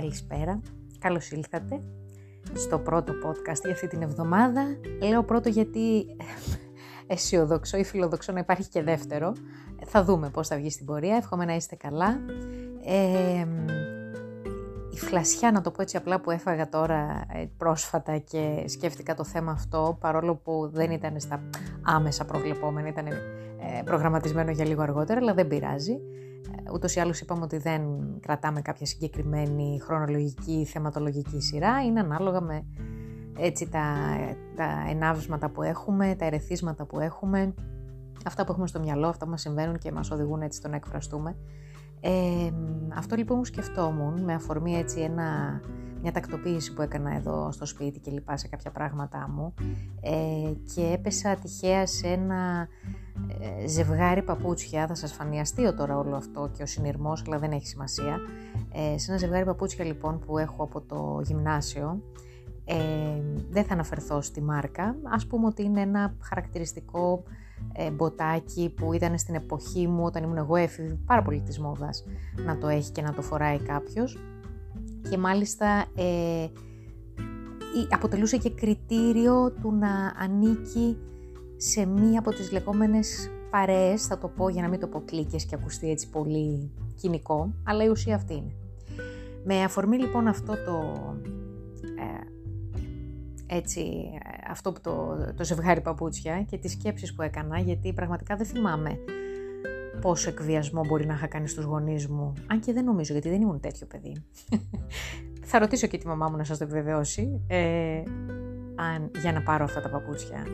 Καλησπέρα, καλώς ήλθατε στο πρώτο podcast για αυτή την εβδομάδα. Λέω πρώτο γιατί αισιοδοξώ ή φιλοδοξώ να υπάρχει και δεύτερο. Θα δούμε πώς θα βγει στην πορεία, εύχομαι να είστε καλά. Ε, η φλασιά, να το πω έτσι απλά, που έφαγα τώρα ε, πρόσφατα και σκέφτηκα το θέμα αυτό, παρόλο που δεν ήταν στα άμεσα προβλεπόμενα, ήταν ε, προγραμματισμένο για λίγο αργότερα, αλλά δεν πειράζει. Ε, ούτως ή άλλως είπαμε ότι δεν κρατάμε κάποια συγκεκριμένη χρονολογική, θεματολογική σειρά, είναι ανάλογα με έτσι τα, τα ενάβσματα που έχουμε, τα ερεθίσματα που έχουμε, αυτά που έχουμε στο μυαλό, αυτά που μας συμβαίνουν και μας οδηγούν έτσι στο να εκφραστούμε. Ε, αυτό λοιπόν μου σκεφτόμουν με αφορμή έτσι ένα, μια τακτοποίηση που έκανα εδώ στο σπίτι και λοιπά σε κάποια πράγματά μου ε, και έπεσα τυχαία σε ένα ε, ζευγάρι παπούτσια, θα σας φανεί αστείο τώρα όλο αυτό και ο συνειρμός αλλά δεν έχει σημασία. Ε, σε ένα ζευγάρι παπούτσια λοιπόν που έχω από το γυμνάσιο. Ε, δεν θα αναφερθώ στη μάρκα, ας πούμε ότι είναι ένα χαρακτηριστικό ε, μποτάκι που ήταν στην εποχή μου όταν ήμουν εγώ έφηβη, πάρα πολύ της μόδας να το έχει και να το φοράει κάποιος και μάλιστα ε, αποτελούσε και κριτήριο του να ανήκει σε μία από τις λεγόμενες παρέες, θα το πω για να μην το πω κλίκες και ακουστεί έτσι πολύ κοινικό, αλλά η ουσία αυτή είναι. Με αφορμή λοιπόν αυτό το έτσι, αυτό που το, το ζευγάρι παπούτσια και τις σκέψεις που έκανα, γιατί πραγματικά δεν θυμάμαι πόσο εκβιασμό μπορεί να είχα κάνει στους γονείς μου, αν και δεν νομίζω, γιατί δεν ήμουν τέτοιο παιδί. Θα ρωτήσω και τη μαμά μου να σας το επιβεβαιώσει, ε, αν, για να πάρω αυτά τα παπούτσια.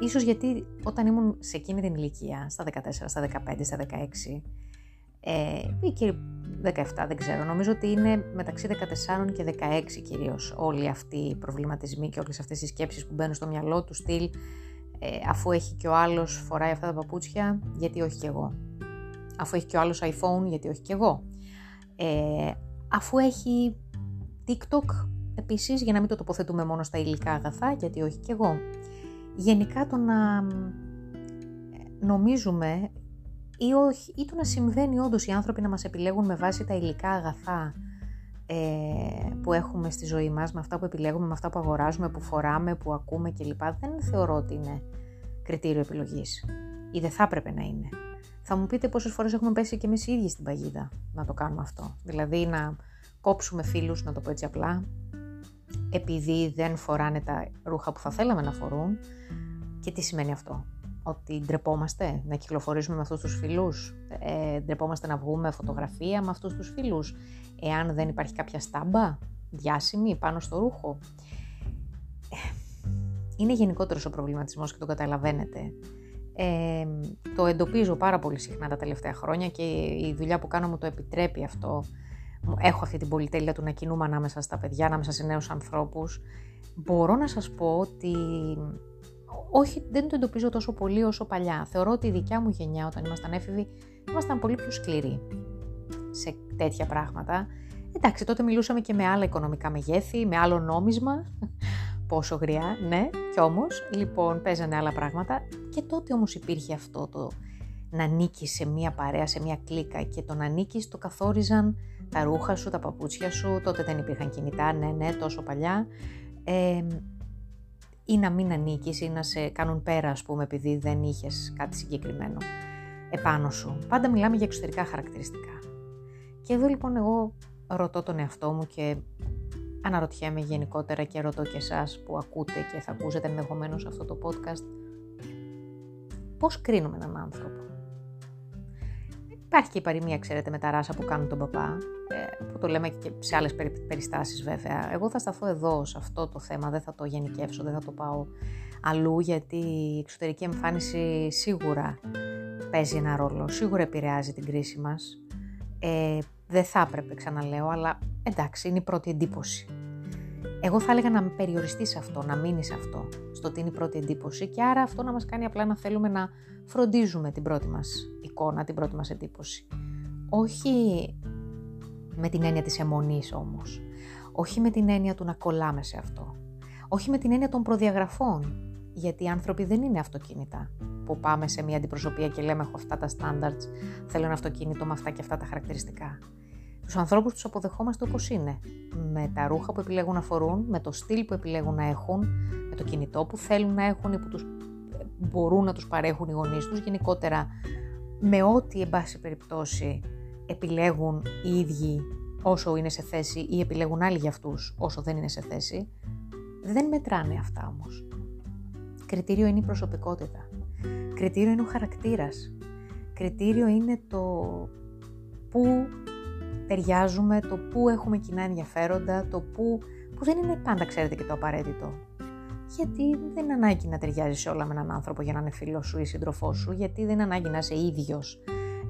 Ίσως γιατί όταν ήμουν σε εκείνη την ηλικία, στα 14, στα 15, στα 16, ε, ή και 17 δεν ξέρω, νομίζω ότι είναι μεταξύ 14 και 16 κυρίως όλοι αυτοί οι προβληματισμοί και όλες αυτές οι σκέψεις που μπαίνουν στο μυαλό του στυλ ε, αφού έχει και ο άλλος φοράει αυτά τα παπούτσια, γιατί όχι και εγώ. Αφού έχει και ο άλλος iPhone, γιατί όχι και εγώ. Ε, αφού έχει TikTok, επίσης, για να μην το τοποθετούμε μόνο στα υλικά αγαθά, γιατί όχι και εγώ. Γενικά το να ε, νομίζουμε ή, όχι, ή το να συμβαίνει όντως οι άνθρωποι να μας επιλέγουν με βάση τα υλικά αγαθά ε, που έχουμε στη ζωή μας, με αυτά που επιλέγουμε, με αυτά που αγοράζουμε, που φοράμε, που ακούμε κλπ. Δεν θεωρώ ότι είναι κριτήριο επιλογής ή δεν θα έπρεπε να είναι. Θα μου πείτε πόσες φορές έχουμε πέσει και εμείς οι ίδιοι στην παγίδα να το κάνουμε αυτό. Δηλαδή να κόψουμε φίλους, να το πω έτσι απλά, επειδή δεν φοράνε τα ρούχα που θα θέλαμε να φορούν. Και τι σημαίνει αυτό; Ότι ντρεπόμαστε να κυκλοφορήσουμε με αυτούς τους φίλους, ε, ντρεπόμαστε να βγούμε φωτογραφία με αυτούς τους φίλους, εάν δεν υπάρχει κάποια στάμπα διάσημη πάνω στο ρούχο; Είναι γενικότερος ο προβληματισμός και το καταλαβαίνετε. Ε, το εντοπίζω πάρα πολύ συχνά τα τελευταία χρόνια και η δουλειά που κάνω μου το επιτρέπει αυτό. Έχω αυτή την πολυτέλεια του να κινούμε ανάμεσα στα παιδιά, ανάμεσα σε νέους ανθρώπους. Μπορώ να σας πω ότι όχι, δεν το εντοπίζω τόσο πολύ όσο παλιά. Θεωρώ ότι η δικιά μου γενιά όταν ήμασταν έφηβοι ήμασταν πολύ πιο σκληροί σε τέτοια πράγματα. Εντάξει, τότε μιλούσαμε και με άλλα οικονομικά μεγέθη, με άλλο νόμισμα. Πόσο γριά, ναι, κι όμως, λοιπόν, παίζανε άλλα πράγματα. Και τότε όμως υπήρχε αυτό το να ανήκει σε μία παρέα, σε μία κλίκα και το να ανήκει το καθόριζαν τα ρούχα σου, τα παπούτσια σου, τότε δεν υπήρχαν κινητά, ναι, ναι, τόσο παλιά. Ε, ή να μην ανήκεις ή να σε κάνουν πέρα ας πούμε επειδή δεν είχες κάτι συγκεκριμένο επάνω σου. Πάντα μιλάμε για εξωτερικά χαρακτηριστικά. Και εδώ λοιπόν εγώ ρωτώ τον εαυτό μου και αναρωτιέμαι γενικότερα και ρωτώ και εσάς που ακούτε και θα ακούσετε ενδεχομένως αυτό το podcast πώς κρίνουμε έναν άνθρωπο; Υπάρχει και η παροιμία, ξέρετε, με τα ράσα που κάνουν τον παπά, ε, που το λέμε και σε άλλες περιστάσεις βέβαια. Εγώ θα σταθώ εδώ σε αυτό το θέμα, δεν θα το γενικεύσω, δεν θα το πάω αλλού, γιατί η εξωτερική εμφάνιση σίγουρα παίζει ένα ρόλο, σίγουρα επηρεάζει την κρίση μας. Ε, δεν θα έπρεπε, ξαναλέω, αλλά εντάξει, είναι η πρώτη εντύπωση. Εγώ θα έλεγα να περιοριστεί σε αυτό, να μείνει σε αυτό, στο ότι είναι η πρώτη εντύπωση και άρα αυτό να μας κάνει απλά να θέλουμε να φροντίζουμε την πρώτη μας εικόνα, την πρώτη μας εντύπωση. Όχι με την έννοια της αιμονής όμως. Όχι με την έννοια του να κολλάμε σε αυτό. Όχι με την έννοια των προδιαγραφών. Γιατί οι άνθρωποι δεν είναι αυτοκίνητα. Που πάμε σε μια αντιπροσωπεία και λέμε έχω αυτά τα standards, θέλω ένα αυτοκίνητο με αυτά και αυτά τα χαρακτηριστικά. Τους ανθρώπους τους αποδεχόμαστε όπως είναι. Με τα ρούχα που επιλέγουν να φορούν, με το στυλ που επιλέγουν να έχουν, με το κινητό που θέλουν να έχουν ή που τους μπορούν να τους παρέχουν οι γονείς τους, γενικότερα με ό,τι εν πάση περιπτώσει επιλέγουν οι ίδιοι όσο είναι σε θέση ή επιλέγουν άλλοι για αυτούς όσο δεν είναι σε θέση, δεν μετράνε αυτά όμως. Κριτήριο είναι η προσωπικότητα. Κριτήριο είναι ο χαρακτήρας. Κριτήριο είναι το πού ταιριάζουμε, το πού έχουμε κοινά ενδιαφέροντα, το πού, που δεν είναι πάντα ξέρετε και το απαραίτητο. Γιατί δεν είναι ανάγκη να ταιριάζει όλα με έναν άνθρωπο για να είναι φίλος σου ή σύντροφός σου, γιατί δεν είναι ανάγκη να είσαι ίδιος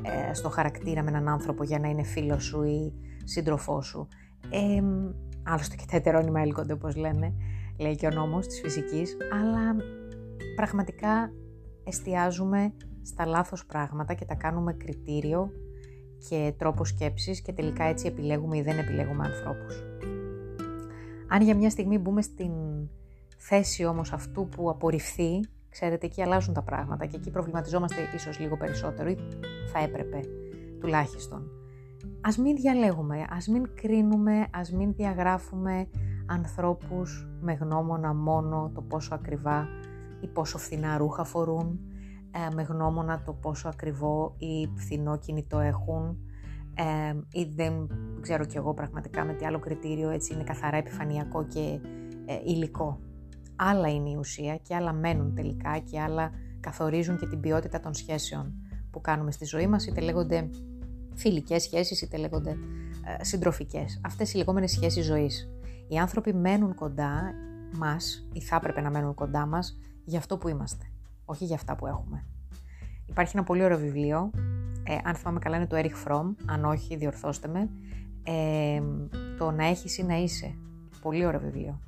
ε, στο χαρακτήρα με έναν άνθρωπο για να είναι φίλος σου ή σύντροφός σου. Ε, άλλωστε και τα ετερόνυμα έλκονται όπως λένε, λέει και ο νόμος της φυσικής, αλλά πραγματικά εστιάζουμε στα λάθος πράγματα και τα κάνουμε κριτήριο και τρόπος σκέψης και τελικά έτσι επιλέγουμε ή δεν επιλέγουμε ανθρώπους. Αν για μια στιγμή μπούμε στην θέση όμως αυτού που απορριφθεί, ξέρετε εκεί αλλάζουν τα πράγματα και εκεί προβληματιζόμαστε ίσως λίγο περισσότερο ή θα έπρεπε τουλάχιστον. Ας μην διαλέγουμε, ας μην κρίνουμε, ας μην διαγράφουμε ανθρώπους με γνώμονα μόνο το πόσο ακριβά ή πόσο φθηνά ρούχα φορούν, ε, με γνώμονα το πόσο ακριβό ή φθηνό κινητό έχουν ε, ή δεν ξέρω κι εγώ πραγματικά με τι άλλο κριτήριο έτσι είναι καθαρά επιφανειακό και ε, υλικό. Άλλα είναι η ουσία και άλλα μένουν τελικά και άλλα καθορίζουν και την ποιότητα των σχέσεων που κάνουμε στη ζωή μας είτε λέγονται φιλικές σχέσεις είτε λέγονται ε, συντροφικές. Αυτές οι λεγόμενες σχέσεις ζωής. Οι άνθρωποι μένουν κοντά μας ή θα έπρεπε να μένουν κοντά μας για αυτό που είμαστε, όχι για αυτά που έχουμε. Υπάρχει ένα πολύ ωραίο βιβλίο, ε, αν θυμάμαι καλά είναι το Erich Fromm, αν όχι διορθώστε με, ε, το «Να έχεις ή να είσαι». Πολύ ωραίο βιβλίο.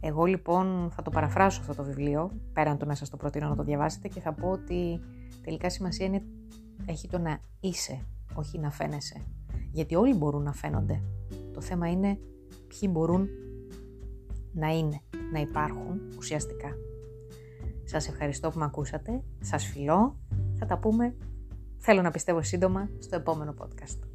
Εγώ λοιπόν θα το παραφράσω αυτό το βιβλίο, πέραν το να σας το προτείνω να το διαβάσετε και θα πω ότι τελικά σημασία είναι, έχει το να είσαι, όχι να φαίνεσαι. Γιατί όλοι μπορούν να φαίνονται. Το θέμα είναι ποιοι μπορούν να είναι, να υπάρχουν ουσιαστικά. Σας ευχαριστώ που με ακούσατε, σας φιλώ, θα τα πούμε, θέλω να πιστεύω σύντομα, στο επόμενο podcast.